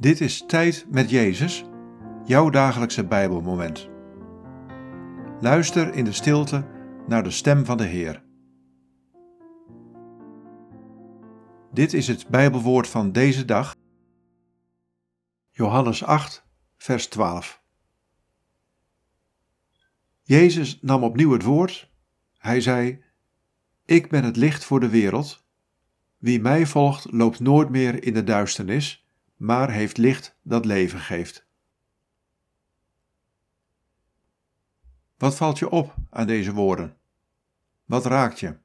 Dit is Tijd met Jezus, jouw dagelijkse Bijbelmoment. Luister in de stilte naar de stem van de Heer. Dit is het Bijbelwoord van deze dag. Johannes 8, vers 12. Jezus nam opnieuw het woord. Hij zei: Ik ben het licht voor de wereld. Wie mij volgt, loopt nooit meer in de duisternis maar heeft licht dat leven geeft. Wat valt je op aan deze woorden? Wat raakt je?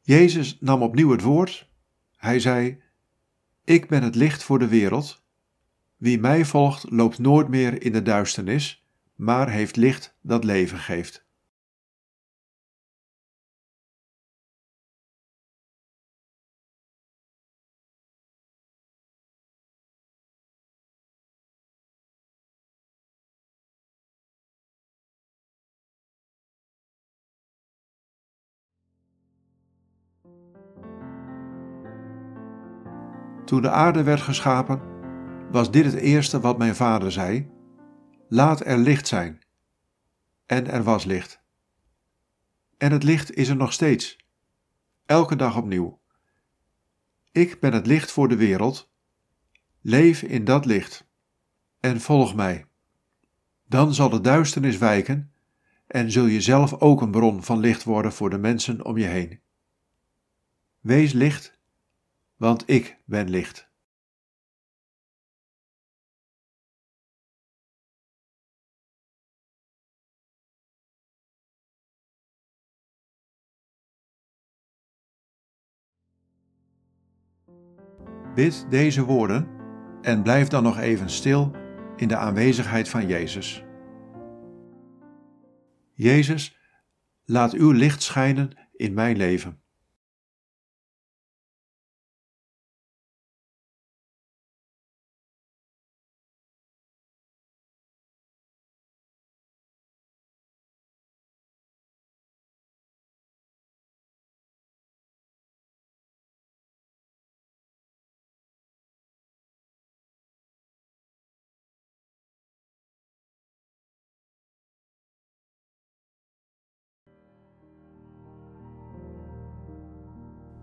Jezus nam opnieuw het woord. Hij zei: Ik ben het licht voor de wereld. Wie mij volgt, loopt nooit meer in de duisternis, maar heeft licht dat leven geeft. Toen de aarde werd geschapen, was dit het eerste wat mijn vader zei: Laat er licht zijn. En er was licht. En het licht is er nog steeds, elke dag opnieuw. Ik ben het licht voor de wereld. Leef in dat licht en volg mij. Dan zal de duisternis wijken en zul je zelf ook een bron van licht worden voor de mensen om je heen. Wees licht want ik ben licht. Bid deze woorden en blijf dan nog even stil in de aanwezigheid van Jezus. Jezus, laat uw licht schijnen in mijn leven.